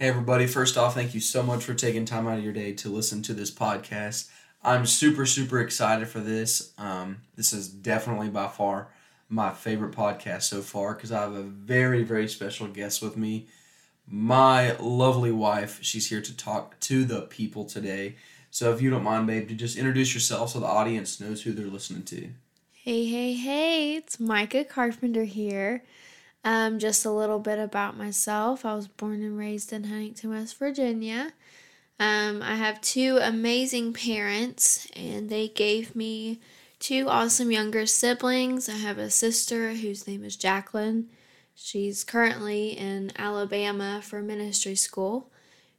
Hey, everybody. First off, thank you so much for taking time out of your day to listen to this podcast. I'm super, super excited for this. Um, this is definitely by far my favorite podcast so far because I have a very, very special guest with me. My lovely wife. She's here to talk to the people today. So if you don't mind, babe, to just introduce yourself so the audience knows who they're listening to. Hey, hey, hey, it's Micah Carpenter here. Um, just a little bit about myself. I was born and raised in Huntington, West Virginia. Um, I have two amazing parents, and they gave me two awesome younger siblings. I have a sister whose name is Jacqueline. She's currently in Alabama for ministry school.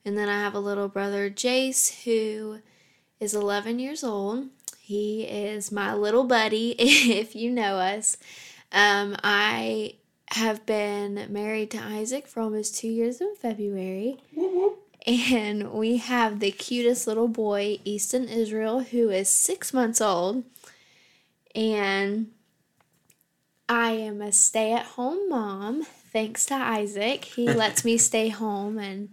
And then I have a little brother, Jace, who is 11 years old. He is my little buddy, if you know us. Um, I have been married to Isaac for almost two years in February. And we have the cutest little boy, Easton Israel, who is six months old. And I am a stay at home mom, thanks to Isaac. He lets me stay home and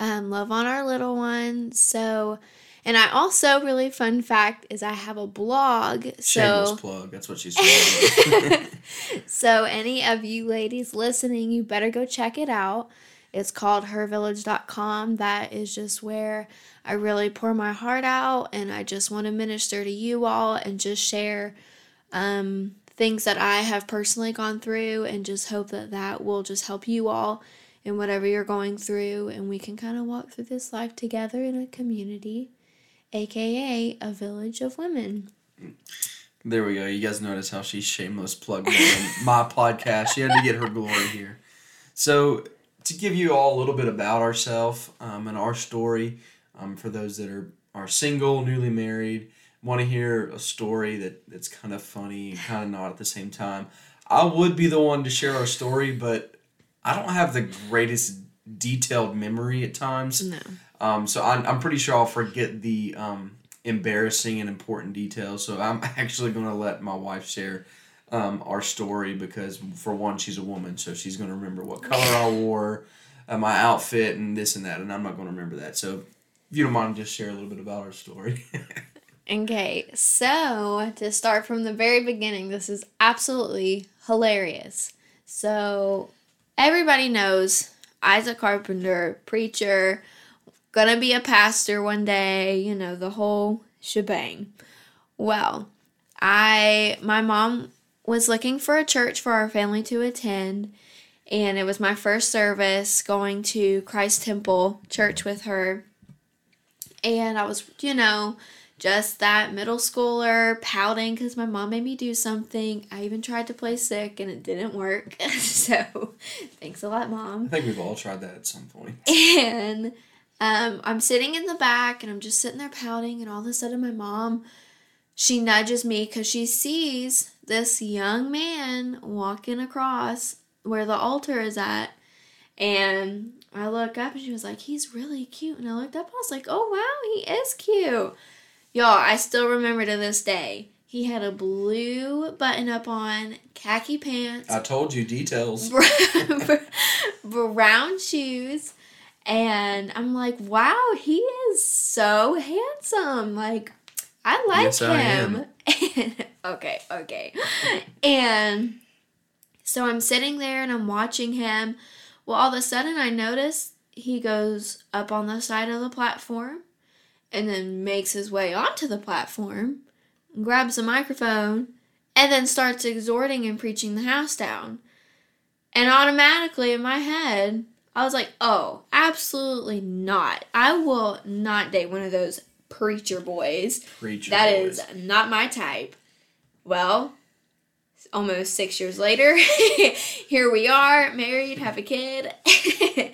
um, love on our little one. So, and I also, really fun fact is I have a blog. Shameless So, plug. That's what she's saying. so any of you ladies listening, you better go check it out. It's called hervillage.com. That is just where I really pour my heart out and I just want to minister to you all and just share um, things that I have personally gone through and just hope that that will just help you all in whatever you're going through and we can kind of walk through this life together in a community, aka a village of women. There we go. You guys notice how she shameless plugged in my podcast. She had to get her glory here. So, to give you all a little bit about ourselves um, and our story, um, for those that are, are single, newly married, want to hear a story that, that's kind of funny and kind of not at the same time, I would be the one to share our story, but I don't have the greatest detailed memory at times. No. Um, so I'm, I'm pretty sure I'll forget the um, embarrassing and important details. So I'm actually going to let my wife share um, our story because, for one, she's a woman, so she's going to remember what color I wore, uh, my outfit, and this and that, and I'm not going to remember that. So if you don't mind, just share a little bit about our story. Okay, so to start from the very beginning, this is absolutely hilarious. So, everybody knows Isaac Carpenter, preacher, gonna be a pastor one day, you know, the whole shebang. Well, I, my mom was looking for a church for our family to attend, and it was my first service going to Christ Temple Church with her. And I was, you know, just that middle schooler pouting because my mom made me do something. I even tried to play sick and it didn't work. so thanks a lot, mom. I think we've all tried that at some point. And um, I'm sitting in the back and I'm just sitting there pouting, and all of a sudden, my mom she nudges me because she sees this young man walking across where the altar is at. And I look up and she was like, he's really cute. And I looked up, I was like, oh wow, he is cute. Y'all, I still remember to this day. He had a blue button up on, khaki pants, I told you details. brown shoes, and I'm like, wow, he is so handsome. Like, I like Yes, I him. okay, okay. And so I'm sitting there and I'm watching him. Well, all of a sudden, I notice he goes up on the side of the platform and then makes his way onto the platform, grabs a microphone, and then starts exhorting and preaching the house down. And automatically in my head, I was like, oh, absolutely not. I will not date one of those preacher boys. Preacher That boys. is not my type. Well, almost six years later, here we are, married, have a kid,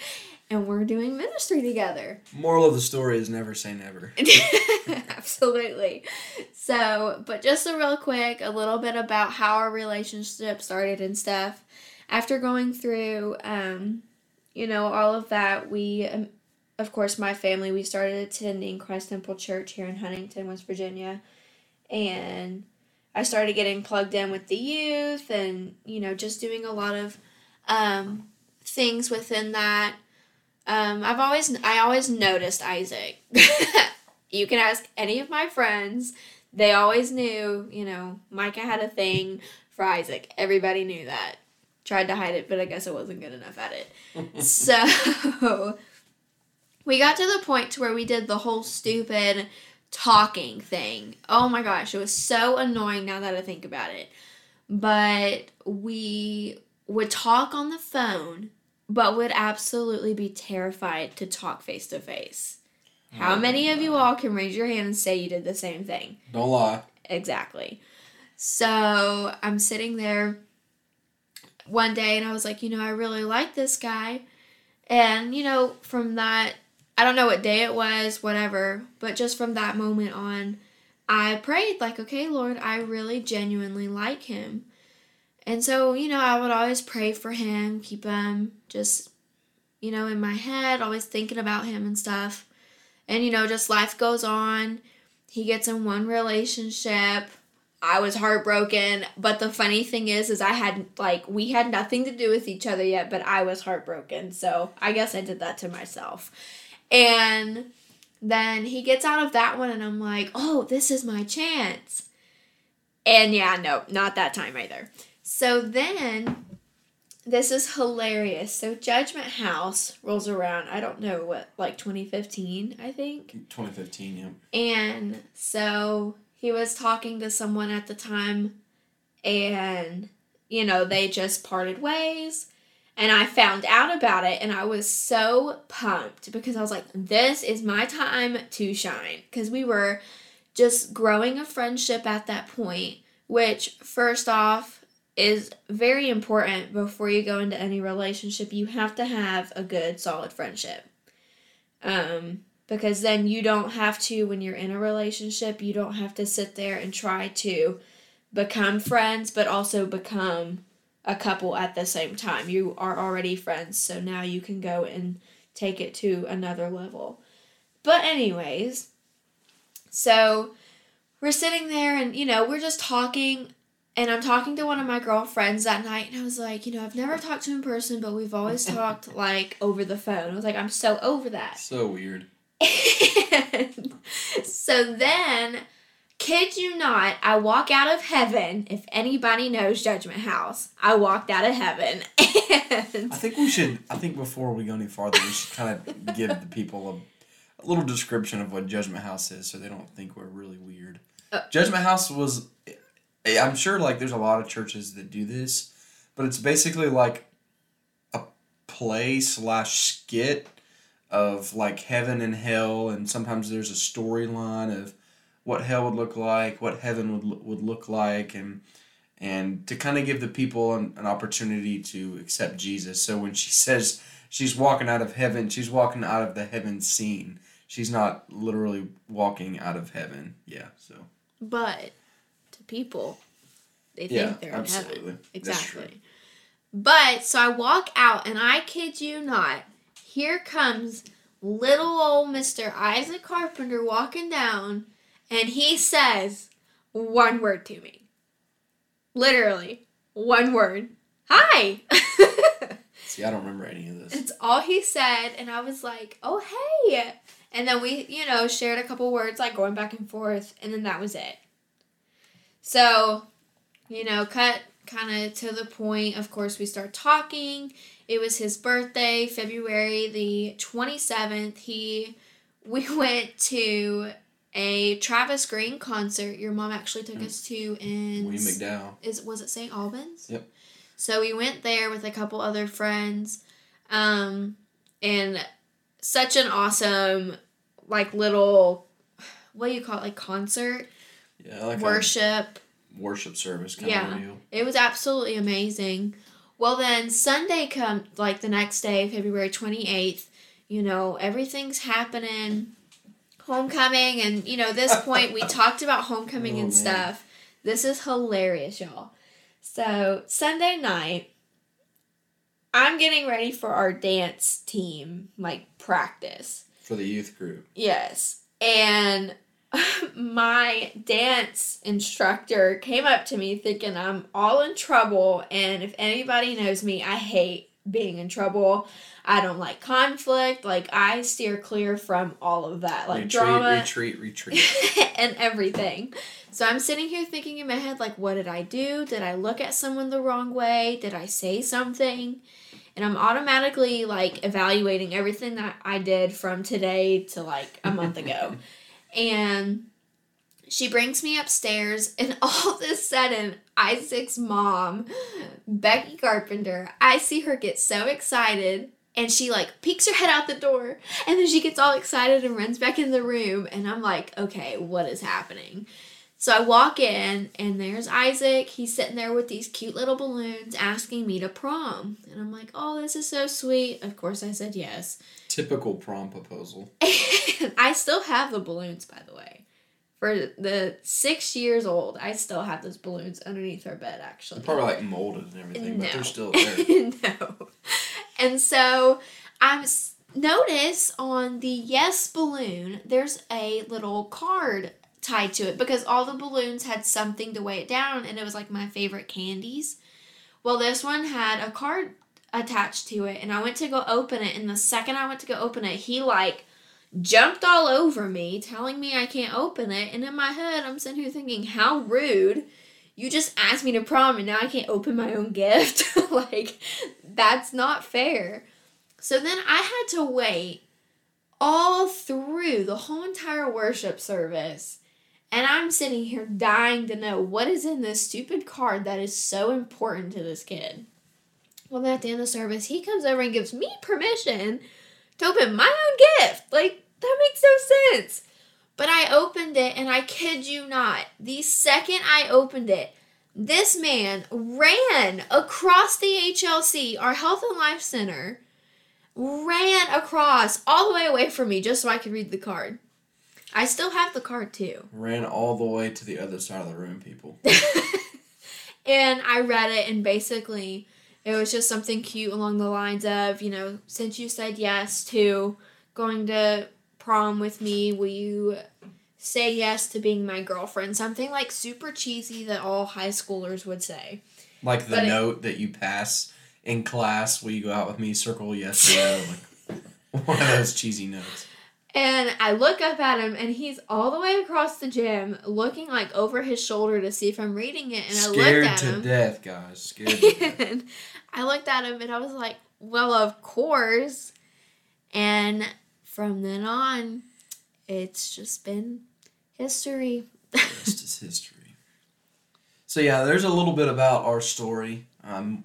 and we're doing ministry together. Moral of the story is never say never. Absolutely. So, but just a real quick, a little bit about how our relationship started and stuff. After going through, um, you know, all of that, we, um, of course, my family, we started attending Christ Temple Church here in Huntington, West Virginia, and I started getting plugged in with the youth and, you know, just doing a lot of um, things within that. Um, I've always I always noticed Isaac. you can ask any of my friends. They always knew, you know, Micah had a thing for Isaac. Everybody knew that. Tried to hide it, but I guess I wasn't good enough at it. so we got to the point to where we did the whole stupid talking thing. Oh my gosh, it was so annoying now that I think about it. But we would talk on the phone, but would absolutely be terrified to talk face to face. How oh many of you all can raise your hand and say you did the same thing? Don't lie. Exactly. So I'm sitting there one day and I was like, you know, I really like this guy. And, you know, from that, I don't know what day it was, whatever, but just from that moment on, I prayed, like, okay, Lord, I really genuinely like him. And so, you know, I would always pray for him, keep him just, you know, in my head, always thinking about him and stuff. And, you know, just life goes on. He gets in one relationship. I was heartbroken, but the funny thing is is I had like we had nothing to do with each other yet, but I was heartbroken. So, I guess I did that to myself. And then he gets out of that one and I'm like, "Oh, this is my chance." And yeah, no, not that time either. So then this is hilarious. So Judgment House rolls around. I don't know what, like 2015, I think. 2015, yeah. And so he was talking to someone at the time, and you know, they just parted ways. And I found out about it, and I was so pumped because I was like, this is my time to shine. Because we were just growing a friendship at that point, which, first off, is very important before you go into any relationship. You have to have a good, solid friendship. Um, because then you don't have to, when you're in a relationship, you don't have to sit there and try to become friends, but also become a couple at the same time. You are already friends, so now you can go and take it to another level. But, anyways, so we're sitting there and, you know, we're just talking and I'm talking to one of my girlfriends that night, and I was like, you know, I've never talked to him in person, but we've always talked like over the phone. I was like, I'm so over that. So weird. And so then, kid you not, I walk out of heaven. If anybody knows Judgment House, I walked out of heaven. I think we should. I think before we go any farther, we should kind of give the people a, a little description of what Judgment House is, so they don't think we're really weird. Uh, Judgment House was. I'm sure like there's a lot of churches that do this, but it's basically like a play slash skit of like heaven and hell, and sometimes there's a storyline of what hell would look like, what heaven would would look like, and and to kind of give the people an, an opportunity to accept Jesus. So when she says she's walking out of heaven, she's walking out of the heaven scene. She's not literally walking out of heaven. Yeah. So but to people, they think yeah, they're absolutely. in heaven. Exactly. But so I walk out, and I kid you not, here comes little old Mr. Isaac Carpenter walking down, and he says one word to me. Literally, one word. Hi! See, I don't remember any of this. It's all he said, and I was like, oh, hey. And then we, you know, shared a couple words, like going back and forth, and then that was it. So, you know, cut kind of to the point. Of course, we start talking. It was his birthday, February the 27th. He, we went to a Travis Greene concert. Your mom actually took us to in William McDowell. is was it St. Albans? Yep. So we went there with a couple other friends, um, and such an awesome, like little, what do you call it, like concert Yeah, like worship. a worship service kind Yeah. of deal. It was absolutely amazing. Well, then Sunday come like the next day, February twenty eighth. You know everything's happening, homecoming, and you know this point we talked about homecoming Oh, and man. stuff. This is hilarious, y'all. So Sunday night, I'm getting ready for our dance team like practice. For the youth group. Yes. And my dance instructor came up to me thinking I'm all in trouble. And if anybody knows me, I hate being in trouble. I don't like conflict. Like I steer clear from all of that, like retreat, drama retreat, retreat. and everything. So I'm sitting here thinking in my head, like, what did I do? Did I look at someone the wrong way? Did I say something? And I'm automatically like evaluating everything that I did from today to like a month ago. and she brings me upstairs, and all of a sudden, Isaac's mom, Becky Carpenter, I see her get so excited and she like peeks her head out the door and then she gets all excited and runs back in the room and i'm like okay what is happening? So i walk in and there's isaac. He's sitting there with these cute little balloons asking me to prom. And i'm like oh this is so sweet. Of course i said yes Typical prom proposal. i still have the balloons by the way for the six years old i still have those balloons underneath our bed actually They're probably like molded and everything, but they're still there. no. And so I s- notice on the yes balloon, there's a little card tied to it because all the balloons had something to weigh it down, and it was like my favorite candies. Well, this one had a card attached to it, and I went to go open it, and the second I went to go open it, he like jumped all over me, telling me I can't open it. And in my head, I'm sitting here thinking, how rude. You just asked me to prom and now I can't open my own gift. like, that's not fair. So then I had to wait all through the whole entire worship service. And I'm sitting here dying to know what is in this stupid card that is so important to this kid. Well, then at the end of the service, he comes over and gives me permission to open my own gift. Like, that makes no sense. But I opened it, and I kid you not, the second I opened it, this man ran across the HLC, our Health and Life Center, ran across all the way away from me just so I could read the card. I still have the card too. Ran all the way to the other side of the room, people. and I read it, and basically, it was just something cute along the lines of, you know, since you said yes to going to prom with me, will you say yes to being my girlfriend? Something like super cheesy that all high schoolers would say. Like the But it- note that you pass in class, will you go out with me? Circle yes or no. Like one of those cheesy notes. And I look up at him, and he's all the way across the gym, looking like over his shoulder to see if I'm reading it. And I Scared looked at to him. death, guys. Scared to death. and I looked at him and I was like, well, of course. And from then on, it's just been history. rest is history. So yeah, there's a little bit about our story. Um,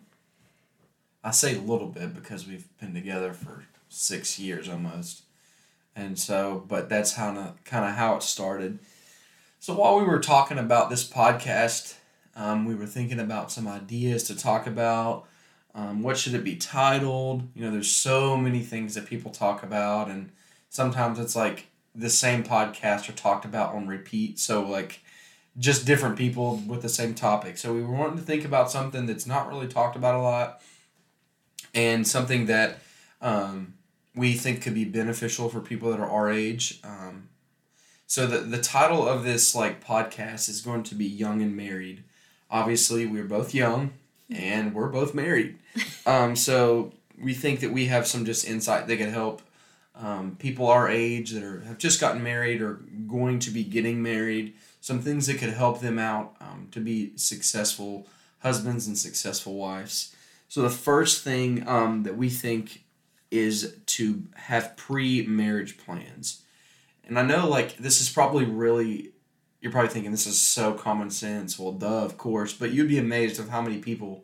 I say a little bit because we've been together for six years almost, and so but that's how kind of how it started. So while we were talking about this podcast, um, we were thinking about some ideas to talk about. Um, what should it be titled? You know, there's so many things that people talk about, and sometimes it's like the same podcast are talked about on repeat. So like just different people with the same topic. So we were wanting to think about something that's not really talked about a lot, and something that um, we think could be beneficial for people that are our age. Um, so the the title of this like podcast is going to be Young and Married. Obviously, we're both young and we're both married. Um, so we think that we have some just insight that could help um, people our age that are have just gotten married or going to be getting married. Some things that could help them out um, to be successful husbands and successful wives. So the first thing um, that we think is to have pre-marriage plans. And I know like this is probably really you're probably thinking this is so common sense. Well, duh, of course, but you'd be amazed of how many people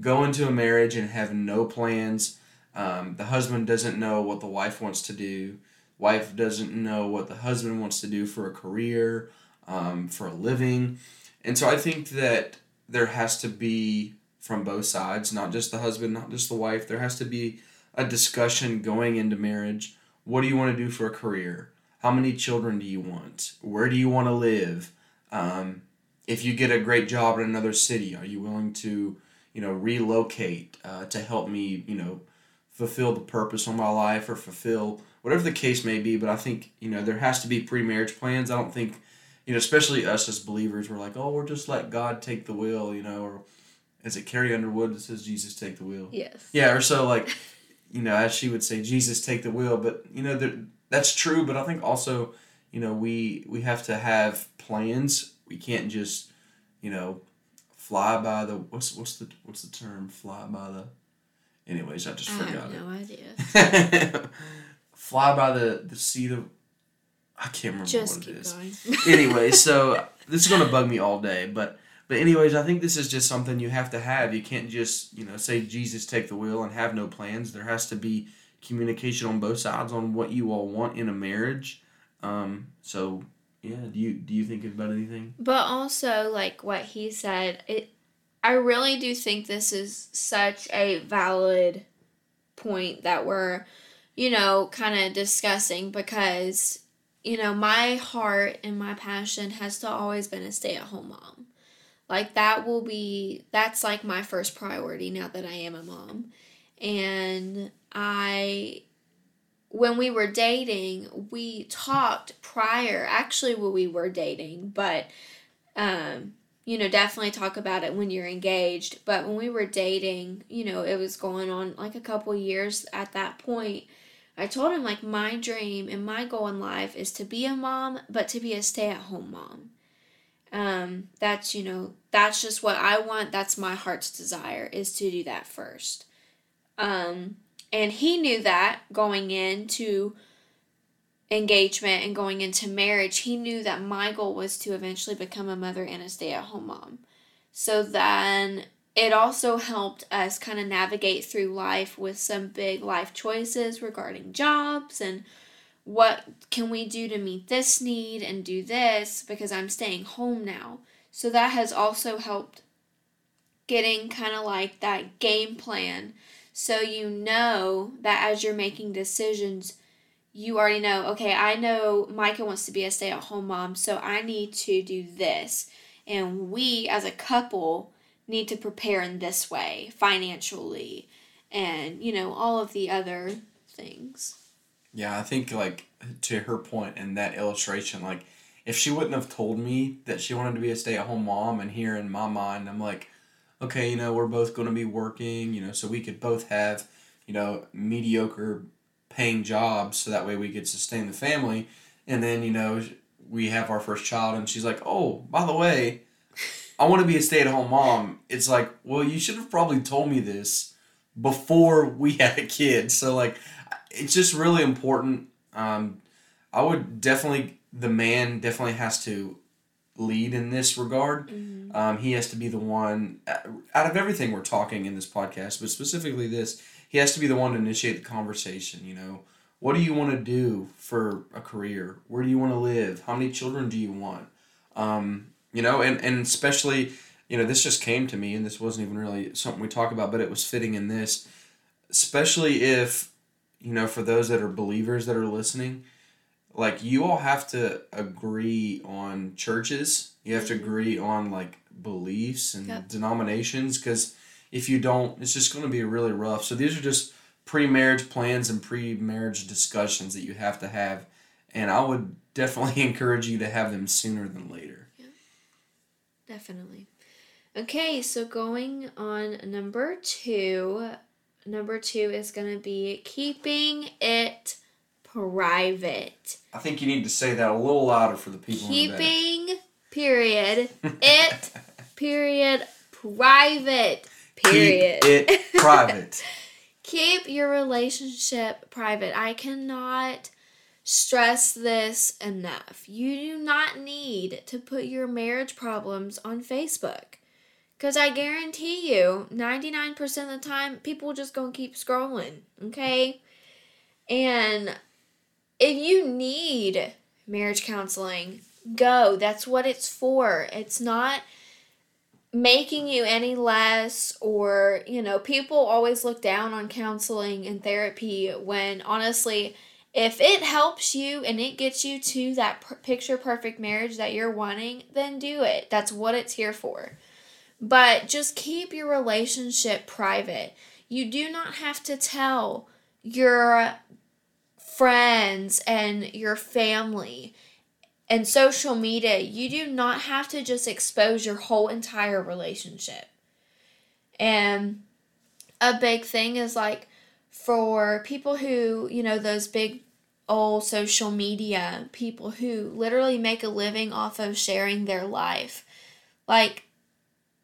go into a marriage and have no plans. Um, the husband doesn't know what the wife wants to do. Wife doesn't know what the husband wants to do for a career, um, for a living. And so I think that there has to be from both sides, not just the husband, not just the wife. There has to be a discussion going into marriage. What do you want to do for a career? How many children do you want? Where do you want to live? Um, if you get a great job in another city, are you willing to, you know, relocate uh, to help me, you know, fulfill the purpose of my life or fulfill whatever the case may be? But I think you know there has to be pre-marriage plans. I don't think, you know, especially us as believers, we're like, oh, we're just let God take the wheel, you know, or is it Carrie Underwood that says Jesus take the wheel? Yes. Yeah, or so like, you know, as she would say, Jesus take the wheel. But you know that that's true. But I think also, you know, we we have to have plans. We can't just, you know, fly by the what's what's the what's the term fly by the. Anyways, I just I forgot have it. no idea. fly by the the seat of. I can't remember Just what it is. going. anyway, so this is gonna bug me all day, but but anyways, I think this is just something you have to have. You can't just you know say Jesus take the wheel and have no plans. There has to be communication on both sides on what you all want in a marriage. Um, so yeah, do you do you think about anything? But also, like what he said, it. I really do think this is such a valid point that we're, you know, kind of discussing because, you know, my heart and my passion has to always been a stay at home mom. Like that will be that's like my first priority now that I am a mom. And I when we were dating, we talked prior, actually when we were dating, but um you know, definitely talk about it when you're engaged. But when we were dating, you know, it was going on like a couple years at that point. I told him, like, my dream and my goal in life is to be a mom, but to be a stay at home mom. Um, that's, you know, that's just what I want. That's my heart's desire is to do that first. Um, and he knew that going into engagement and going into marriage, he knew that my goal was to eventually become a mother and a stay at home mom. So then it also helped us kind of navigate through life with some big life choices regarding jobs and what can we do to meet this need and do this because I'm staying home now. So that has also helped getting kind of like that game plan so you know that as you're making decisions you already know, okay, I know Micah wants to be a stay at home mom, so I need to do this. And we as a couple need to prepare in this way financially and, you know, all of the other things. Yeah, I think like to her point in that illustration, like if she wouldn't have told me that she wanted to be a stay at home mom, and here in my mind, I'm like, okay, you know, we're both going to be working, you know, so we could both have, you know, mediocre paying jobs, so that way we could sustain the family, and then you know we have our first child, and she's like, oh, by the way, I want to be a stay at home mom. It's like, well, you should have probably told me this before we had a kid. So like it's just really important. Um, I would definitely, the man definitely has to lead in this regard. Mm-hmm. Um, he has to be the one, uh, out of everything we're talking in this podcast, but specifically this, he has to be the one to initiate the conversation. You know, what do you want to do for a career? Where do you want to live? How many children do you want? Um, you know, and, and especially, you know, this just came to me and this wasn't even really something we talk about, but it was fitting in this, especially if you know, for those that are believers that are listening, like you all have to agree on churches. You have to mm-hmm. agree on like beliefs and Yep. denominations because if you don't, it's just going to be really rough. So these are just pre-marriage plans and pre-marriage discussions that you have to have, and I would definitely encourage you to have them sooner than later. Definitely. Okay, so going on number two. Number two is going to be keeping it private. I think you need to say that a little louder for the people in the. Keeping, period, it, period, private, period. Keep it private. Keep your relationship private. I cannot stress this enough. You do not need to put your marriage problems on Facebook. Because I guarantee you, 99% of the time, people just gonna keep scrolling, okay? And if you need marriage counseling, go. That's what it's for. It's not making you any less or you know people always look down on counseling and therapy when honestly if it helps you and it gets you to that picture perfect marriage that you're wanting then do it that's what it's here for but just keep your relationship private you do not have to tell your friends and your family and social media, you do not have to just expose your whole entire relationship. And a big thing is like for people who, you know, those big old social media people who literally make a living off of sharing their life. Like,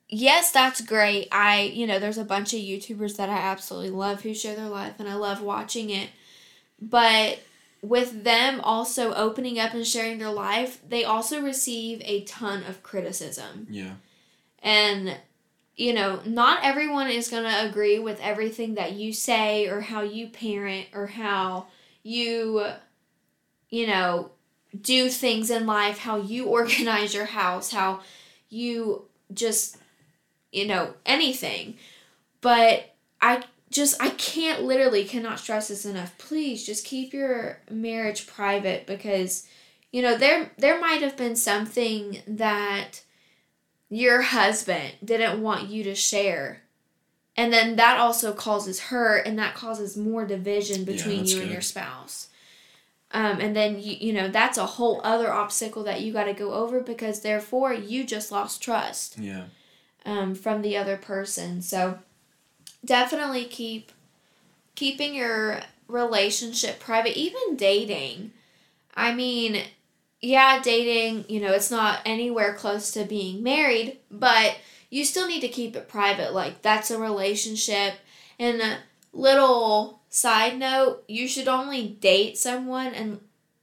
yes, that's great. I, you know, there's a bunch of YouTubers that I absolutely love who share their life and I love watching it. But with them also opening up and sharing their life, they also receive a ton of criticism. Yeah. And, you know, not everyone is going to agree with everything that you say or how you parent or how you, you know, do things in life, how you organize your house, how you just, you know, anything. But I just, I can't literally cannot stress this enough. Please just keep your marriage private because, you know, there, there might have been something that your husband didn't want you to share and then that also causes hurt and that causes more division between that's you and your spouse um, and then you, you know that's a whole other obstacle that you got to go over because therefore you just lost trust Yeah. Um, from the other person. So definitely keep keeping your relationship private even dating. I mean yeah dating you know it's not anywhere close to being married but you still need to keep it private. Like that's a relationship. And a little side note you should only date someone and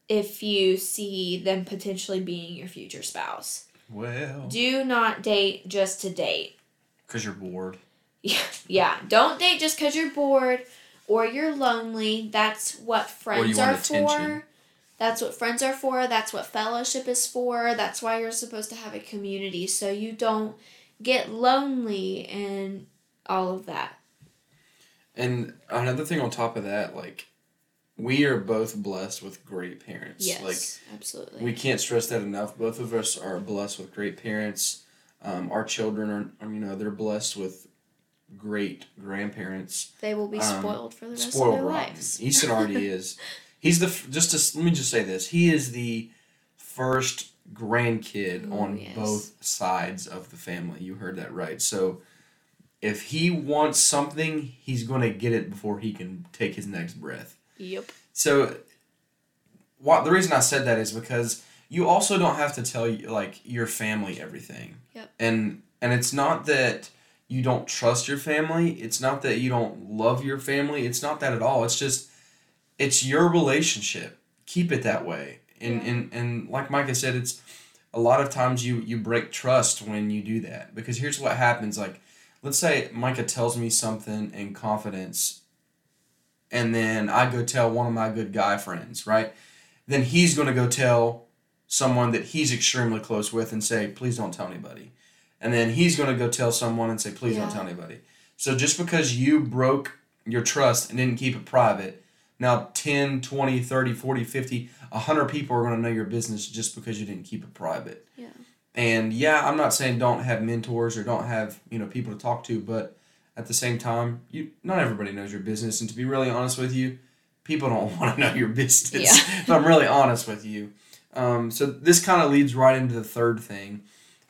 if you see them potentially being your future spouse Well, do not date just to date because you're bored. yeah, yeah. Don't date just because you're bored or you're lonely. That's what friends are attention. for. That's what friends are for. That's what fellowship is for. That's why you're supposed to have a community so you don't get lonely and all of that. And another thing on top of that, like, we are both blessed with great parents. Yes, Like, absolutely. we can't stress that enough. Both of us are blessed with great parents. Um, our children are, you know, they're blessed with great grandparents. they will be um, spoiled for the rest of their rotten. lives. Easton already is. He's the just to, let me just say this. He is the first grandkid Oh, on yes. both sides of the family. You heard that right. So if he wants something, he's going to get it before he can take his next breath. Yep. So, what the reason I said that is because you also don't have to tell like your family everything. Yep. And and it's not that you don't trust your family. It's not that you don't love your family. It's not that at all. It's just it's your relationship. Keep it that way. And Yeah. and and like Micah said, it's a lot of times you you break trust when you do that because here's what happens like let's say Micah tells me something in confidence and then I go tell one of my good guy friends, right? Then he's going to go tell someone that he's extremely close with and say, please don't tell anybody. And then he's going to go tell someone and say, please don't tell anybody. So just because you broke your trust and didn't keep it private, now 10, 20, 30, 40, 50, 100 people are going to know your business just because you didn't keep it private. Yeah. And yeah, I'm not saying don't have mentors or don't have, you know, people to talk to, but at the same time, you not everybody knows your business and to be really honest with you, people don't want to know your business. Yeah. if I'm really honest with you. Um, so this kind of leads right into the third thing.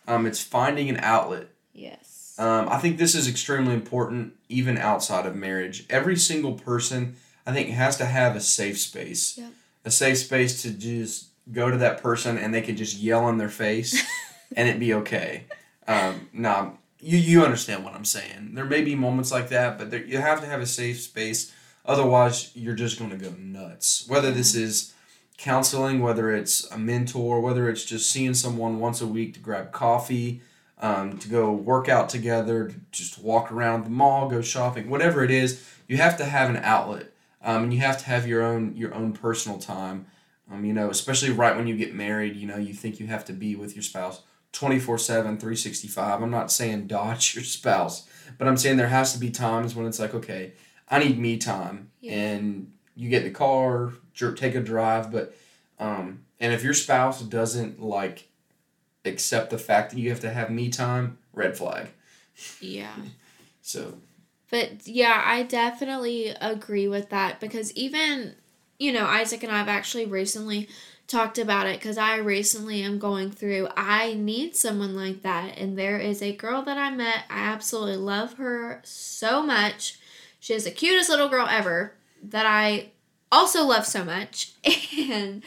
Um, it's finding an outlet. Yes. Um, I think this is extremely important, even outside of marriage. Every single person, I think, has to have a safe space. Yep. A safe space to just go to that person and they can just yell in their face and it be okay. Um, now, you, you understand what I'm saying. There may be moments like that, but there, you have to have a safe space. Otherwise, you're just going to go nuts. Whether this is counseling, whether it's a mentor, whether it's just seeing someone once a week to grab coffee, um, to go work out together, to just walk around the mall, go shopping, whatever it is, you have to have an outlet, um, and you have to have your own your own personal time. Um, you know, especially right when you get married, you know, you think you have to be with your spouse 24 7, 365. I'm not saying dodge your spouse, but I'm saying there has to be times when it's like, okay, I need me time. Yeah. And you get in the car, take a drive, but, um, and if your spouse doesn't like accept the fact that you have to have me time, red flag. yeah. So, But yeah, I definitely agree with that because even, you know, Isaac and I have actually recently talked about it because I recently am going through. I need someone like that, and there is a girl that I met. I absolutely love her so much. She is the cutest little girl ever that I also love so much, and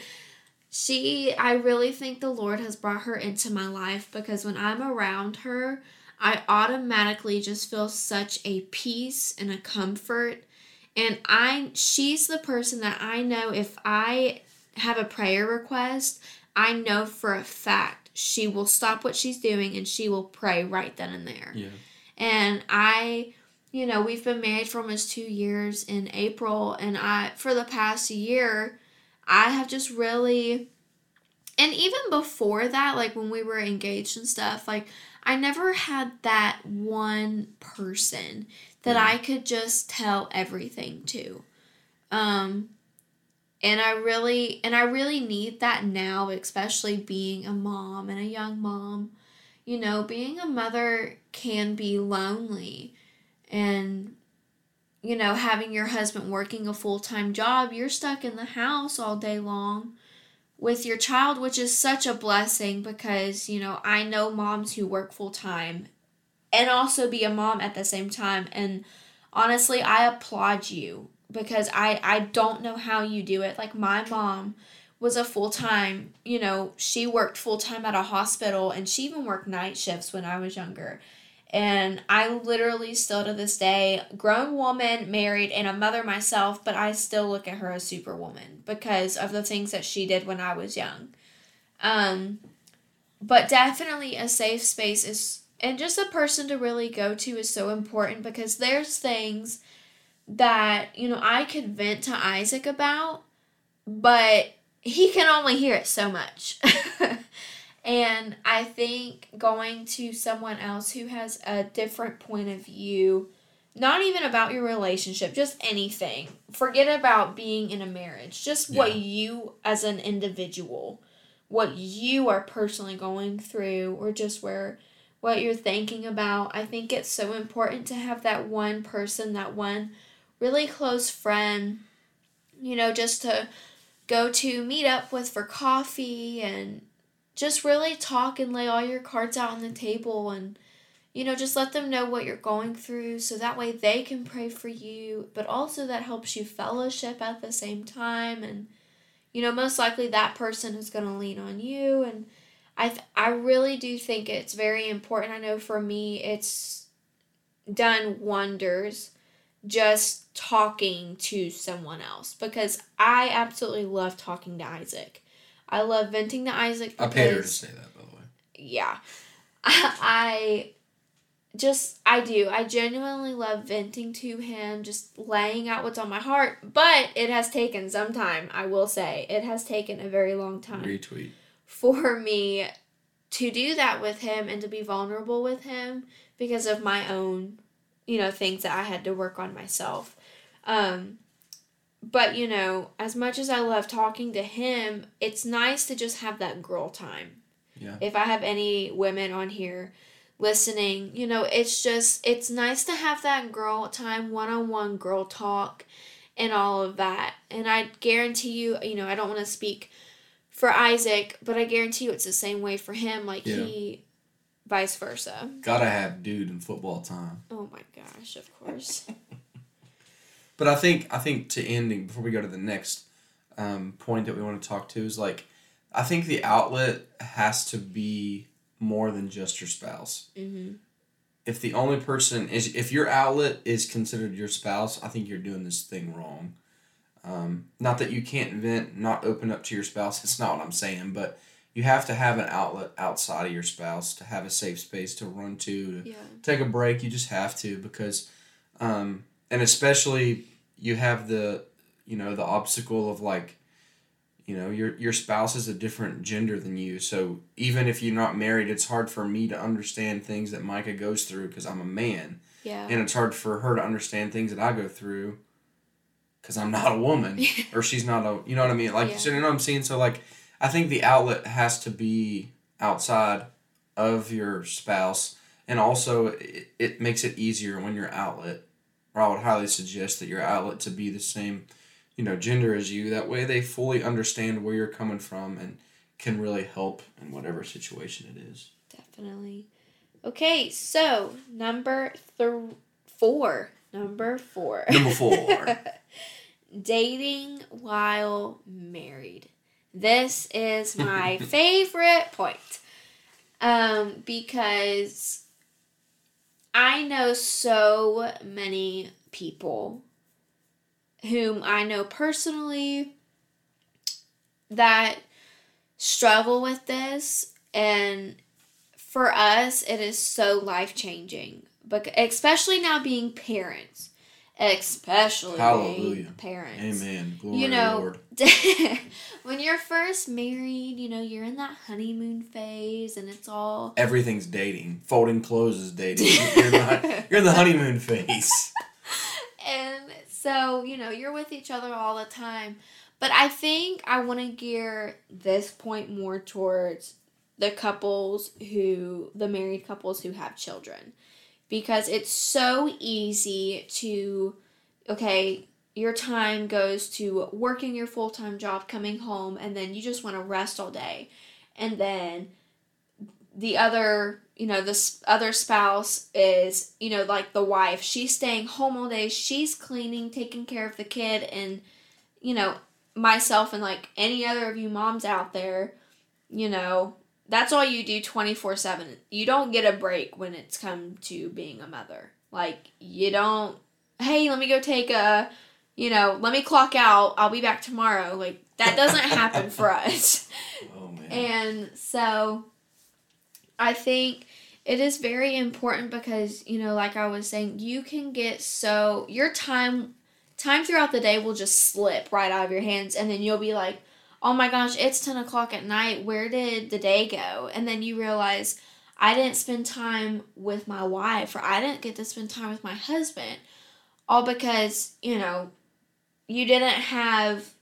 she. I really think the Lord has brought her into my life because when I'm around her, I automatically just feel such a peace and a comfort. And I she's the person that I know if I have a prayer request, I know for a fact she will stop what she's doing and she will pray right then and there. Yeah. And I, you know, we've been married for almost two years in April, and I, for the past year, I have just really, and even before that, like when we were engaged and stuff, like I never had that one person that Yeah. I could just tell everything to. Um, and I really and I really need that now, especially being a mom and a young mom. You know, being a mother can be lonely and you know, having your husband working a full-time job, you're stuck in the house all day long with your child, which is such a blessing because, you know, I know moms who work full-time and also be a mom at the same time and honestly, I applaud you because I I don't know how you do it. Like my mom was a full time, you know, she worked full time at a hospital and she even worked night shifts when I was younger. And I literally still to this day, grown woman, married, and a mother myself, but I still look at her as superwoman because of the things that she did when I was young. Um, but definitely a safe space is, and just a person to really go to is so important because there's things that, you know, I could vent to Isaac about, but he can only hear it so much. and I think going to someone else who has a different point of view, not even about your relationship, just anything. Forget about being in a marriage, just what you as an individual, what you are personally going through, or just where what you're thinking about. I think it's so important to have that one person, that one really close friend, you know, just to go to meet up with for coffee and just really talk and lay all your cards out on the table and you know just let them know what you're going through so that way they can pray for you but also that helps you fellowship at the same time and you know most likely that person is going to lean on you and I th- I really do think it's very important. I know for me it's done wonders just talking to someone else because I absolutely love talking to Isaac. I love venting to Isaac I because paid her to say that, by the way. yeah. I just I do. I genuinely love venting to him, just laying out what's on my heart, but it has taken some time, I will say. It has taken a very long time Retweet. for me to do that with him and to be vulnerable with him because of my own, you know, things that I had to work on myself. Um, but, you know, as much as I love talking to him, it's nice to just have that girl time. Yeah. If I have any women on here listening, you know, it's just, it's nice to have that girl time, one on one girl talk, and all of that. And I guarantee you, you know, I don't want to speak for Isaac, but I guarantee you it's the same way for him. Like Yeah. he, vice versa. Gotta have dude in football time. Oh my gosh, of course. But I think I think to ending before we go to the next um, point that we want to talk to is like I think the outlet has to be more than just your spouse. hmm If the only person is if your outlet is considered your spouse, I think you're doing this thing wrong. Um, not that you can't vent, not open up to your spouse. It's not what I'm saying, but you have to have an outlet outside of your spouse to have a safe space to run to, to Yeah. take a break. You just have to because, um, and especially you have the, you know, the obstacle of like, you know, your your spouse is a different gender than you. So even if you're not married, it's hard for me to understand things that Micah goes through because I'm a man, Yeah. and it's hard for her to understand things that I go through because I'm not a woman or she's not a, you know what I mean? Like, Yeah. so you know what I'm saying? So like, I think the outlet has to be outside of your spouse, and also it, it makes it easier when your outlet, or I would highly suggest that your outlet to be the same, you know, gender as you. That way they fully understand where you're coming from and can really help in whatever situation it is. Definitely. Okay, so number th- four. Number four. Number four. Dating while married. This is my favorite point. Um, because I know so many people whom I know personally that struggle with this and for us it is so life changing but especially now being parents especially Hallelujah. being parents Amen. Glory you know. when you're first married you know you're in that honeymoon phase and it's all Everything's dating. Folding clothes is dating. You're in the, you're in the honeymoon phase. and so you know you're with each other all the time but i think i want to gear this point more towards the couples who the married couples who have children because it's so easy to okay your time goes to working your full-time job coming home and then you just want to rest all day. And then the other you know this other spouse is you know like the wife. She's staying home all day. She's cleaning taking care of the kid and you know myself and like any other of you moms out there you know that's all you do 24/7 you don't get a break when it's come to being a mother. Like you don't hey let me go take a you know let me clock out i'll be back tomorrow like that doesn't happen for us Oh man. and so I think it is very important because, you know, like I was saying, you can get so your time time throughout the day will just slip right out of your hands and then you'll be like, Oh my gosh, it's ten o'clock at night. Where did the day go? And then you realize I didn't spend time with my wife or I didn't get to spend time with my husband. All because, you know, you didn't have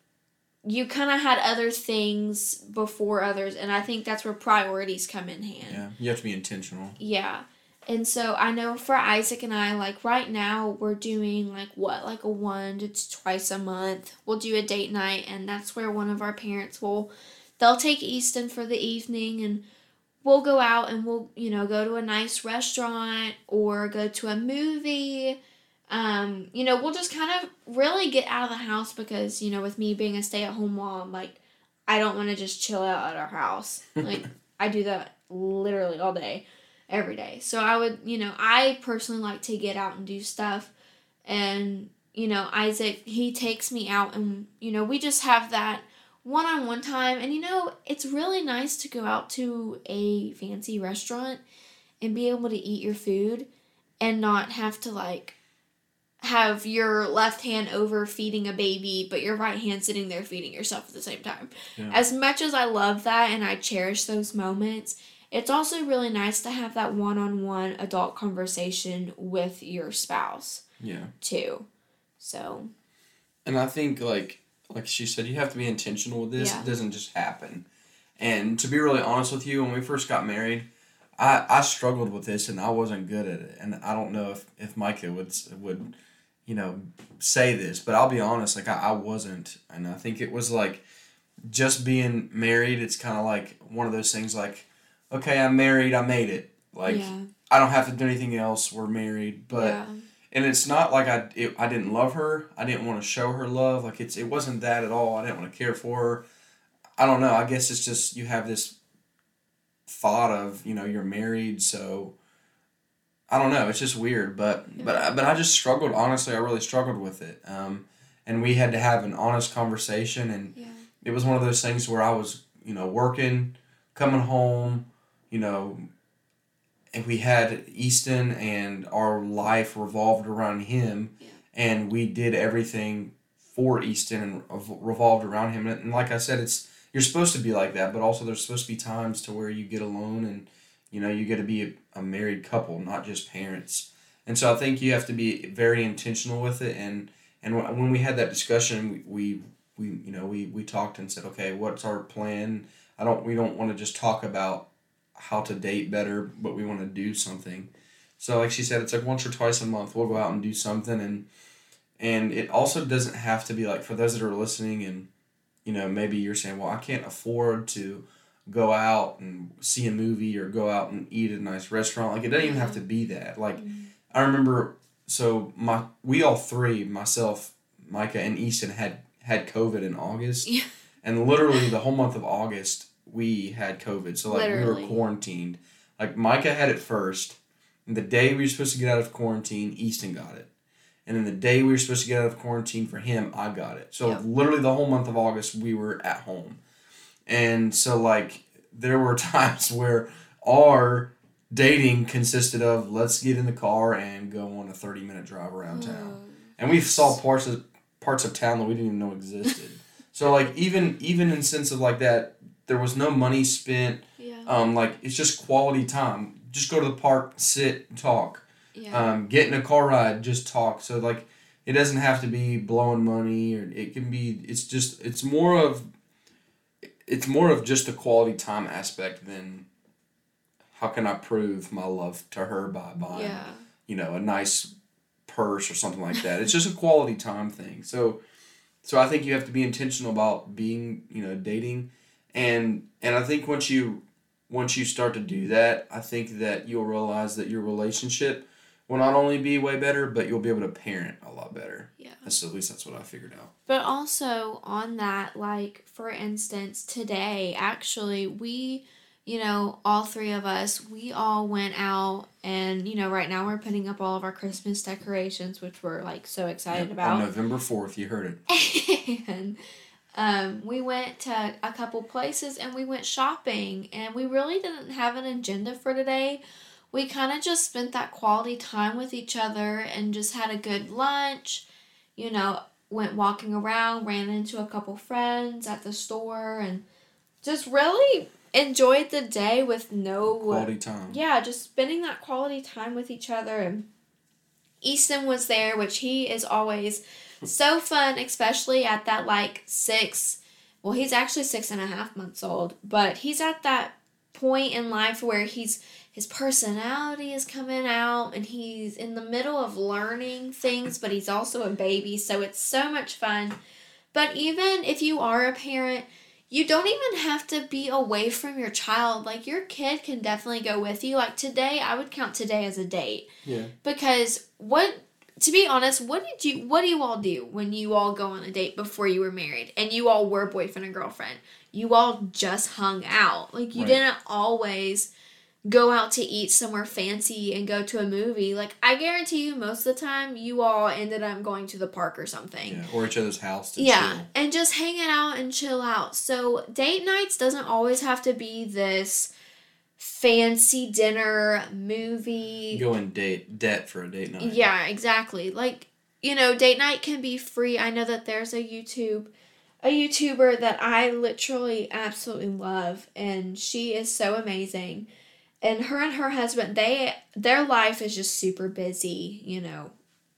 you kind of had other things before others and i think that's where priorities come in hand yeah, you have to be intentional. yeah and so i know for isaac and i like right now we're doing like what like a one to twice a month we'll do a date night and that's where one of our parents will they'll take easton for the evening and we'll go out and we'll you know go to a nice restaurant or go to a movie um, you know, we'll just kind of really get out of the house because, you know, with me being a stay at home mom, like, I don't want to just chill out at our house. Like, I do that literally all day, every day. So I would, you know, I personally like to get out and do stuff. And, you know, Isaac, he takes me out and, you know, we just have that one on one time. And, you know, it's really nice to go out to a fancy restaurant and be able to eat your food and not have to, like, have your left hand over feeding a baby, but your right hand sitting there feeding yourself at the same time. Yeah. As much as I love that and I cherish those moments, it's also really nice to have that one on one adult conversation with your spouse Yeah. too. So, And I think like like she said, you have to be intentional with this. Yeah. It doesn't just happen. And to be really honest with you, when we first got married, I, I struggled with this and I wasn't good at it. And I don't know if, if Mycah would would, you know, say this, but I'll be honest, like I, I wasn't. And I think it was like just being married, it's kind of like one of those things like, okay, I'm married, I made it. Like yeah. I don't have to do anything else. We're married, but yeah. and it's not like I it, I didn't love her. I didn't want to show her love. Like it's it wasn't that at all. I didn't want to care for her. I don't know. I guess it's just you have this thought of you know you're married, so I don't know. It's just weird, but but I- but I just struggled. Honestly, I really struggled with it. Um, and we had to have an honest conversation, and Yeah. it was one of those things where I was you know working, coming home, you know, and we had Easton, and our life revolved around him, Yeah. and we did everything for Easton and revolved around him. And, and like I said, it's you're supposed to be like that, but also there's supposed to be times to where you get alone and you know you get to be a, married couple, not just parents. And so I think you have to be very intentional with it. And and when we had that discussion, we, we you know we we talked and said, okay, what's our plan? I don't we don't want to just talk about how to date better, but we want to do something. So like she said, it's like once or twice a month we'll go out and do something and And it also doesn't have to be like for those that are listening and you know, maybe you're saying, Well, I can't afford to go out and see a movie or go out and eat at a nice restaurant. Like it doesn't even have to be that. Like Mm-hmm. I remember so my we all three, myself, Mycah and Easton had had COVID in August. Yeah. And literally the whole month of August we had COVID. So like we were quarantined. Like Mycah had it first. And the day we were supposed to get out of quarantine, Easton got it. And then the day we were supposed to get out of quarantine for him, I got it. So Yep. literally the whole month of August we were at home. And so like there were times where our dating consisted of let's get in the car and go on a 30 minute drive around town. And we saw parts of parts of town that we didn't even know existed. so like even even in sense of like that there was no money spent Yeah. um like it's just quality time. Just go to the park, sit, talk. Yeah. Um get in a car ride, just talk. So like it doesn't have to be blowing money or it can be it's just it's more of it's more of just a quality time aspect than how can I prove my love to her by buying yeah. you know a nice purse or something like that. It's just a quality time thing. So so I think you have to be intentional about being you know dating and and I think once you once you start to do that, I think that you'll realize that your relationship will not only be way better, but you'll be able to parent a lot better. Yeah. That's at least that's what I figured out. But also on that, like for instance, today actually we, you know, all three of us, we all went out and you know, right now we're putting up all of our Christmas decorations, which we're like so excited Yep, about. On November fourth, you heard it. and um, we went to a couple places and we went shopping and we really didn't have an agenda for today we kind of just spent that quality time with each other and just had a good lunch you know went walking around ran into a couple friends at the store and just really enjoyed the day with no Quality time. yeah, just spending that quality time with each other. And Easton was there, which he is always so fun, especially at that like six. Well, he's actually six and a half months old, but he's at that point in life where he's his personality is coming out and he's in the middle of learning things, but he's also a baby, so it's so much fun. But even if you are a parent, you don't even have to be away from your child. Like your kid can definitely go with you. Like today, I would count today as a date Yeah. because what to be honest, what did you what do you all do when you all go on a date before you were married and you all were boyfriend and girlfriend? You all just hung out. Like you Right. didn't always go out to eat somewhere fancy and go to a movie. Like I guarantee you most of the time you all ended up going to the park or something. Yeah. Or each other's house to Yeah, chill. and just hanging out and chill out. So date nights doesn't always have to be this fancy dinner movie. Go in date debt for a date night. Yeah, exactly. Like, you know, date night can be free. I know that there's a YouTube a YouTuber that I literally absolutely love and she is so amazing. And her and her husband, they their life is just super busy, you know.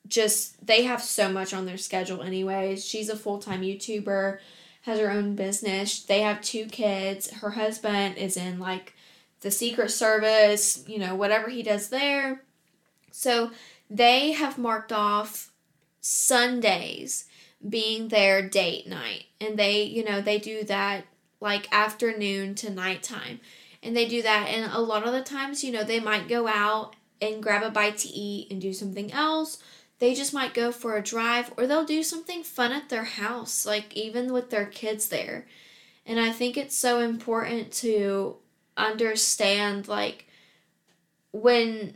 Just they have so much on their schedule anyways. She's a full-time YouTuber, has her own business. They have two kids. Her husband is in like the Secret Service, you know, whatever he does there. So they have marked off Sundays being their date night. And they, you know, they do that like afternoon to nighttime. And they do that. And a lot of the times, you know, they might go out and grab a bite to eat and do something else. They just might go for a drive or they'll do something fun at their house, like even with their kids there. And I think it's so important to understand like when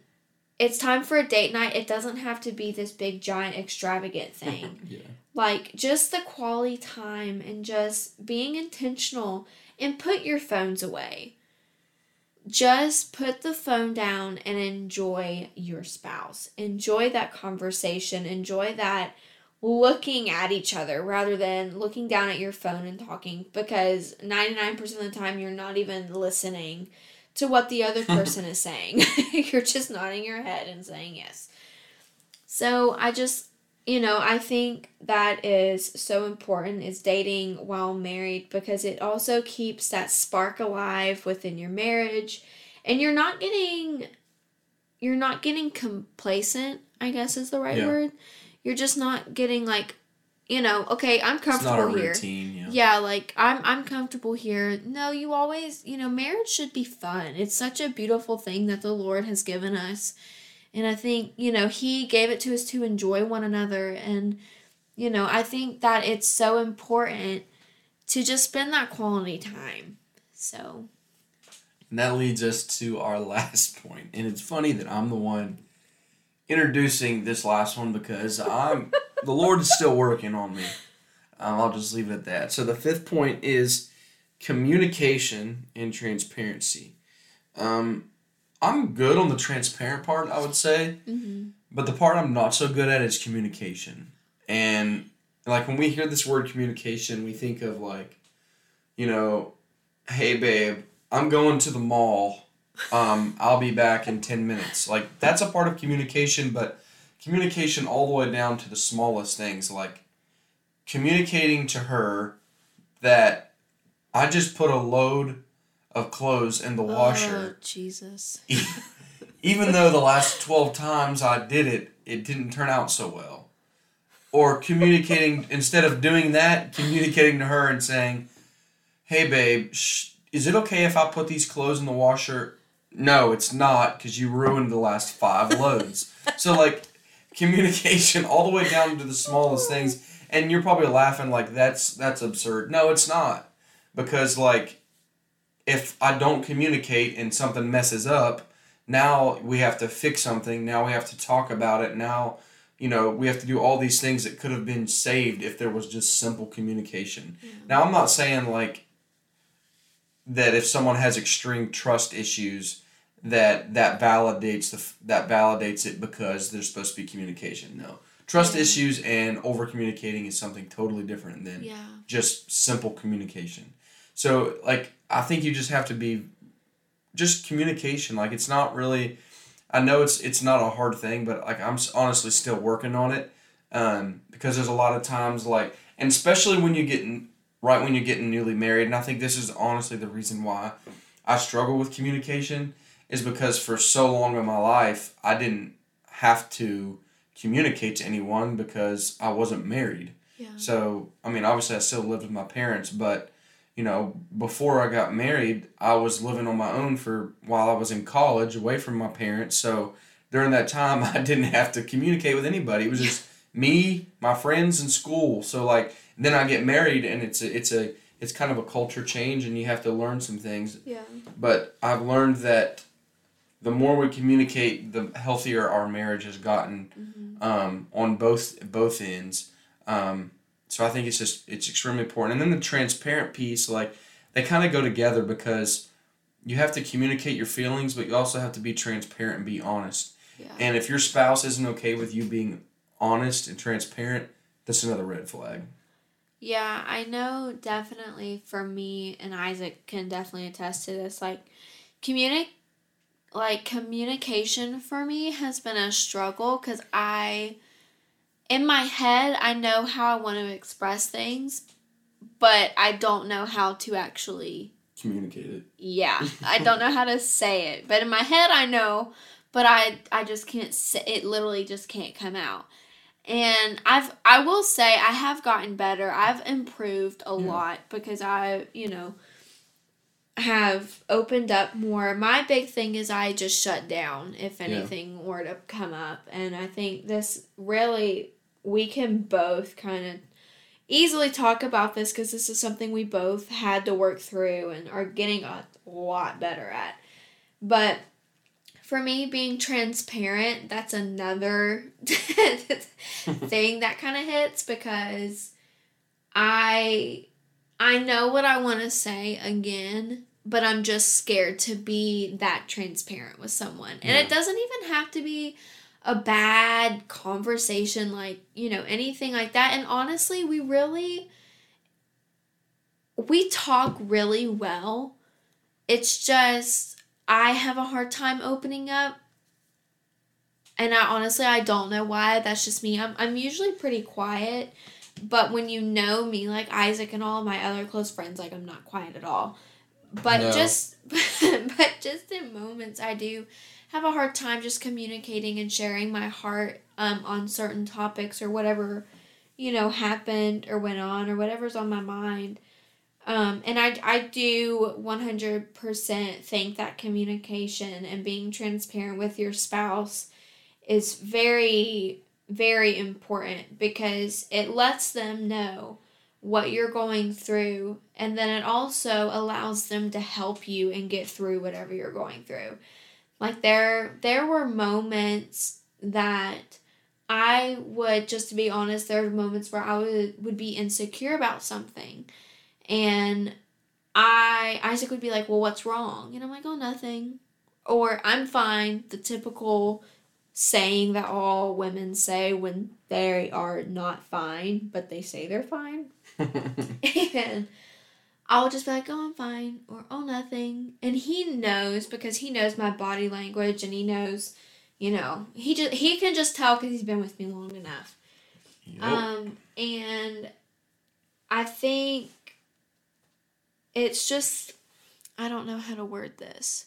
it's time for a date night, it doesn't have to be this big giant extravagant thing. Yeah. like just the quality time and just being intentional and put your phones away. Just put the phone down and enjoy your spouse. Enjoy that conversation. Enjoy that looking at each other rather than looking down at your phone and talking because 99% of the time you're not even listening to what the other mm-hmm. person is saying. you're just nodding your head and saying yes. So I just, you know, I think that is so important is dating while married because it also keeps that spark alive within your marriage and you're not getting you're not getting complacent, I guess is the right Yeah. word. you're just not getting like you know, okay, I'm It's not comfortable a here. routine. Yeah. Yeah, like I'm I'm comfortable here. No, you always, you know, marriage should be fun. It's such a beautiful thing that the Lord has given us. And I think, you know, he gave it to us to enjoy one another and you know, I think that it's so important to just spend that quality time. So, And that leads us to our last point. And it's funny that I'm the one introducing this last one because I'm the Lord is still working on me. Um, I'll just leave it at that. So the fifth point is communication and transparency. Um, I'm good on the transparent part, I would say, mhm. but the part I'm not so good at is communication. And like when we hear this word communication, we think of like, you know, hey babe, I'm going to the mall. Um, I'll be back in 10 minutes. Like that's a part of communication, but communication all the way down to the smallest things like communicating to her that I just put a load of clothes in the washer Oh, Jesus. even though the last 12 times I did it, it didn't turn out so well. Or communicating, instead of doing that, communicating to her and saying, hey, babe, sh- is it okay if I put these clothes in the washer? No, it's not because you ruined the last five loads. So, like, communication all the way down to the smallest things. And you're probably laughing like that's that's absurd. No, it's not. Because like if I don't communicate and something messes up, now we have to fix something now we have to talk about it now you know we have to do all these things that could have been saved if there was just simple communication now i'm not saying like that if someone has extreme trust issues that that validates the that validates it because there's supposed to be communication no trust Yeah. issues and over communicating is something totally different than Yeah. just simple communication. So like I think you just have to be just communication. Like it's not really I know it's it's not a hard thing, but like I'm honestly still working on it. Um, because there's a lot of times like and especially when you get right when you're getting newly married, and I think this is honestly the reason why I struggle with communication is because for so long in my life I didn't have to communicate to anyone because I wasn't married. Yeah. So, I mean, obviously, I still lived with my parents, but you know, before I got married, I was living on my own for while I was in college, away from my parents. So during that time, I didn't have to communicate with anybody. It was just me, my friends, and school. So like, then I get married, and it's a, it's a it's kind of a culture change, and you have to learn some things. Yeah. But I've learned that the more we communicate, the healthier our marriage has gotten Mm-hmm. um, on both both ends. Um, so I think it's just it's extremely important. And then the transparent piece, like they kind of go together because you have to communicate your feelings, but you also have to be transparent and be honest. Yeah. And if your spouse isn't okay with you being honest and transparent, that's another red flag. Yeah, I know definitely for me and Isaac can definitely attest to this. Like communic like communication for me has been a struggle cuz I in my head I know how I want to express things, but I don't know how to actually Communicate it. yeah, I don't know how to say it, but in my head I know, but I I just can't say it. Literally, just can't come out. And I've I will say I have gotten better. I've improved a Yeah. lot because I you know have opened up more. My big thing is I just shut down if Yeah. anything were to come up, and I think this really we can both kind of easily talk about this because this is something we both had to work through and are getting a lot better at. But for me, being transparent, that's another thing that kind of hits because I I know what I want to say again, but I'm just scared to be that transparent with someone. And Yeah. it doesn't even have to be a bad conversation like, you know, anything like that. And honestly, we really we talk really well. It's just I have a hard time opening up. And I honestly I don't know why. That's just me. I'm I'm usually pretty quiet, but when you know me like Isaac and all of my other close friends like I'm not quiet at all. But No. just but just in moments I do have a hard time just communicating and sharing my heart um, on certain topics or whatever, you know, happened or went on or whatever's on my mind. Um, and I, I do 100% think that communication and being transparent with your spouse is very, very important because it lets them know what you're going through and then it also allows them to help you and get through whatever you're going through like there there were moments that I would just to be honest, there were moments where I would would be insecure about something. And I Isaac would be like, Well, what's wrong? And I'm like, Oh nothing. Or I'm fine, the typical saying that all women say when they are not fine, but they say they're fine. and I'll just be like, oh, I'm fine, or oh, nothing. And he knows because he knows my body language and he knows, you know, he just he can just tell because he's been with me long enough. Yep. Um, and I think it's just, I don't know how to word this.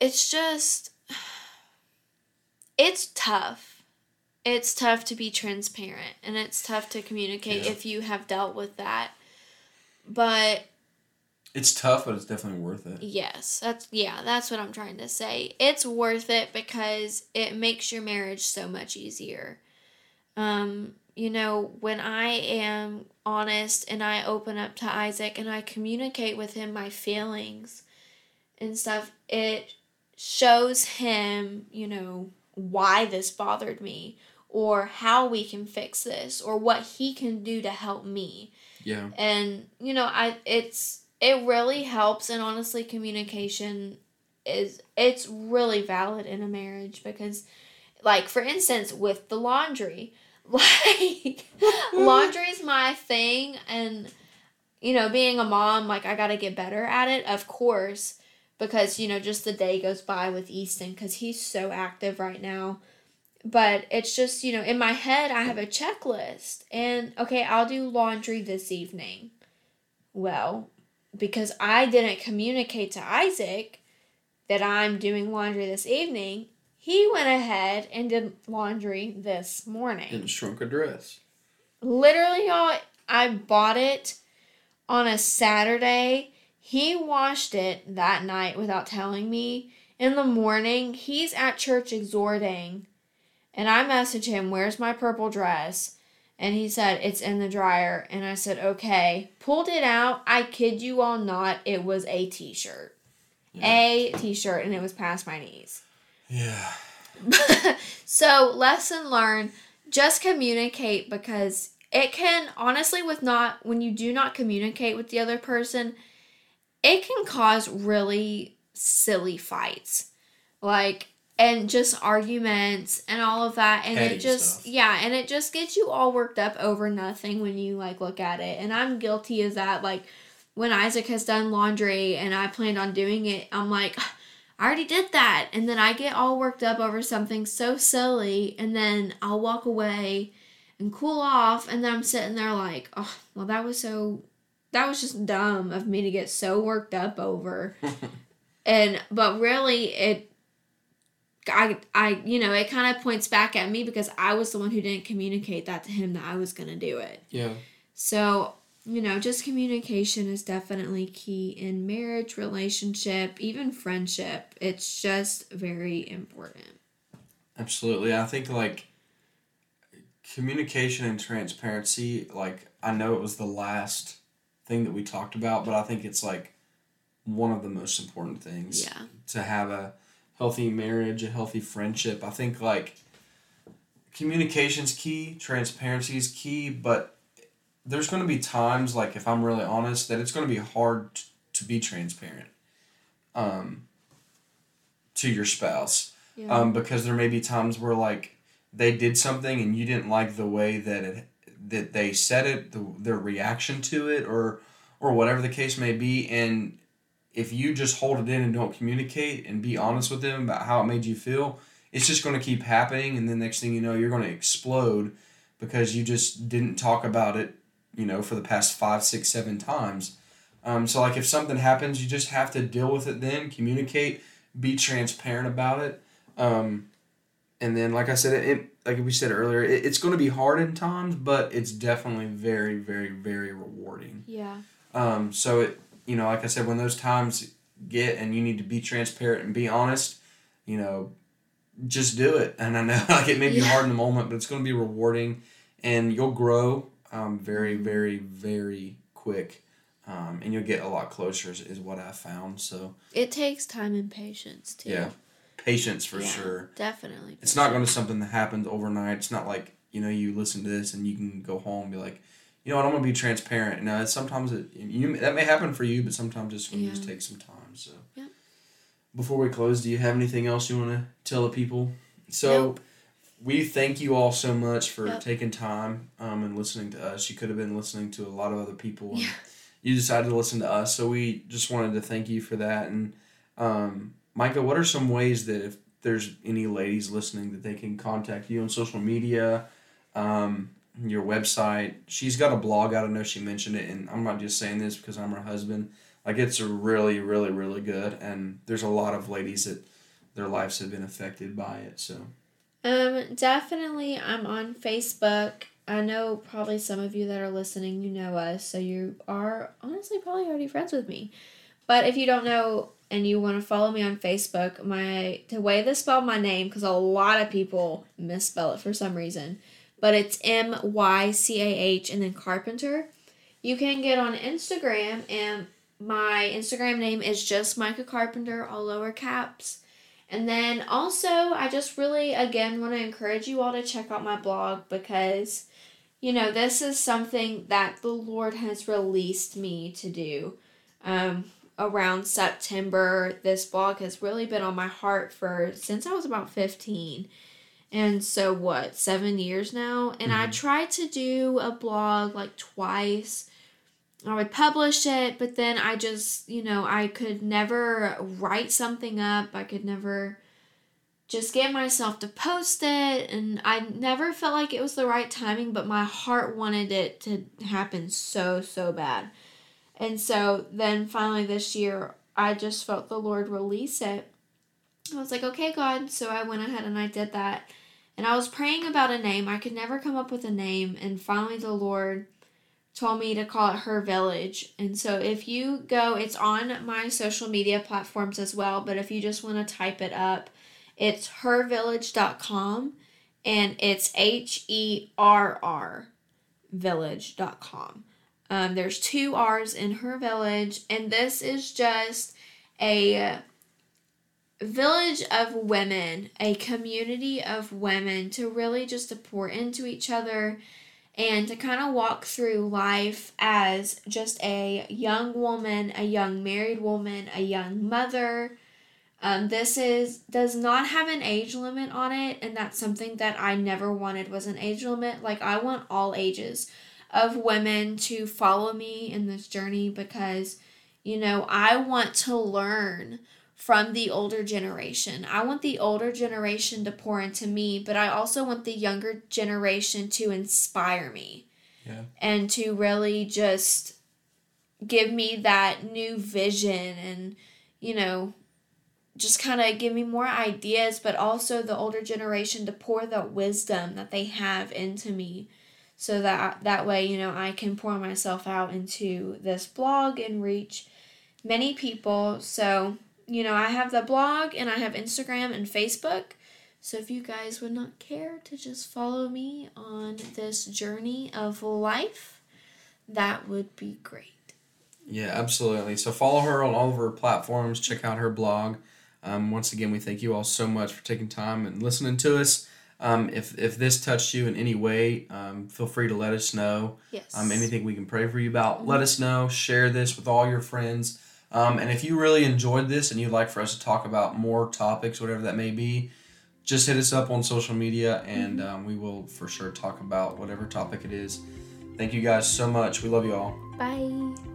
It's just, it's tough it's tough to be transparent and it's tough to communicate yeah. if you have dealt with that. But it's tough, but it's definitely worth it. Yes, that's yeah, that's what I'm trying to say. It's worth it because it makes your marriage so much easier. Um, you know, when I am honest and I open up to Isaac and I communicate with him my feelings and stuff, it shows him, you know, why this bothered me or how we can fix this or what he can do to help me. Yeah. And you know, I it's it really helps and honestly communication is it's really valid in a marriage because like for instance with the laundry like laundry's my thing and you know being a mom like i gotta get better at it of course because you know just the day goes by with easton because he's so active right now. But it's just you know in my head i have a checklist and okay i'll do laundry this evening. Well because i didn't communicate to isaac that i'm doing laundry this evening he went ahead and did laundry this morning. And shrunk a dress. Literally y'all i bought it on a saturday he washed it that night without telling me in the morning he's at church exhorting and I message him, Where's my purple dress? And he said, It's in the dryer. And I said, Okay. Pulled it out. I kid you all not, it was a t shirt. Yeah. A t shirt, and it was past my knees. Yeah. so, lesson learned just communicate because it can, honestly, with not, when you do not communicate with the other person, it can cause really silly fights. Like, and just arguments and all of that and Petty it just stuff. yeah and it just gets you all worked up over nothing when you like look at it and i'm guilty of that like when isaac has done laundry and i planned on doing it i'm like i already did that and then i get all worked up over something so silly and then i'll walk away and cool off and then i'm sitting there like oh well that was so that was just dumb of me to get so worked up over and but really it I, I, you know, it kind of points back at me because I was the one who didn't communicate that to him that I was going to do it. Yeah. So, you know, just communication is definitely key in marriage, relationship, even friendship. It's just very important. Absolutely. I think like communication and transparency, like, I know it was the last thing that we talked about, but I think it's like one of the most important things. Yeah. To have a, healthy marriage, a healthy friendship. I think like communication's key, transparency is key, but there's going to be times like if I'm really honest that it's going to be hard t- to be transparent um to your spouse. Yeah. Um because there may be times where like they did something and you didn't like the way that it that they said it, the, their reaction to it or or whatever the case may be and if you just hold it in and don't communicate and be honest with them about how it made you feel, it's just going to keep happening. And then next thing you know, you're going to explode because you just didn't talk about it, you know, for the past five, six, seven times. Um, so like if something happens, you just have to deal with it. Then communicate, be transparent about it. Um, and then like I said, it, it like we said earlier, it, it's going to be hard in times, but it's definitely very, very, very rewarding. Yeah. Um, so it, you know, like I said, when those times get and you need to be transparent and be honest, you know, just do it. And I know like it may be Yeah. hard in the moment, but it's going to be rewarding, and you'll grow um, very, very, very quick, um, and you'll get a lot closer. Is, is what I found. So It takes time and patience too. yeah, patience for Yeah, sure. Definitely. It's not going to something that happens overnight. It's not like you know you listen to this and you can go home and be like, you know what, I'm going to be transparent. Now it's sometimes it you that may happen for you, but sometimes it's going to just take some time. So. Before we close, do you have anything else you want to tell the people? So, Nope. we thank you all so much for Yep. taking time um, and listening to us. You could have been listening to a lot of other people. and Yeah. You decided to listen to us, so we just wanted to thank you for that. And um, Mycah, what are some ways that if there's any ladies listening that they can contact you on social media, um, your website? She's got a blog. I don't know she mentioned it, and I'm not just saying this because I'm her husband. Like it's really, really, really good, and there's a lot of ladies that their lives have been affected by it. So Um, definitely, I'm on Facebook. I know probably some of you that are listening, you know us, so you are honestly probably already friends with me. But if you don't know and you want to follow me on Facebook, my the way to spell my name because a lot of people misspell it for some reason, but it's M Y C A H and then Carpenter. You can get on Instagram and my Instagram name is just Mycah Carpenter, all lower caps. And then also, I just really, again, want to encourage you all to check out my blog because, you know, this is something that the Lord has released me to do. Um, around September, this blog has really been on my heart for since I was about 15. And so, what, seven years now? And I mm-hmm. tried to do a blog like twice. I would publish it, but then I just, you know, I could never write something up. I could never just get myself to post it. And I never felt like it was the right timing, but my heart wanted it to happen so, so bad. And so then finally this year, I just felt the Lord release it. I was like, okay, God. So I went ahead and I did that. And I was praying about a name. I could never come up with a name. And finally, the Lord told me to call it Herr Village. And so if you go, it's on my social media platforms as well, but if you just want to type it up, it's herrvillage.com and it's H E R R village.com. Um, there's two R's in Herr Village, and this is just a village of women, a community of women to really just to pour into each other and to kind of walk through life as just a young woman, a young married woman, a young mother. Um, this is does not have an age limit on it, and that's something that I never wanted was an age limit. Like I want all ages of women to follow me in this journey because you know I want to learn from the older generation. I want the older generation to pour into me, but I also want the younger generation to inspire me. Yeah. And to really just give me that new vision and, you know, just kind of give me more ideas, but also the older generation to pour the wisdom that they have into me so that that way, you know, I can pour myself out into this blog and reach many people. So, you know, I have the blog and I have Instagram and Facebook. So if you guys would not care to just follow me on this journey of life, that would be great. Yeah, absolutely. So follow her on all of her platforms. Check out her blog. Um, once again, we thank you all so much for taking time and listening to us. Um, if if this touched you in any way, um, feel free to let us know. Yes. Um, anything we can pray for you about, let us know. Share this with all your friends. Um, and if you really enjoyed this and you'd like for us to talk about more topics, whatever that may be, just hit us up on social media and um, we will for sure talk about whatever topic it is. Thank you guys so much. We love you all. Bye.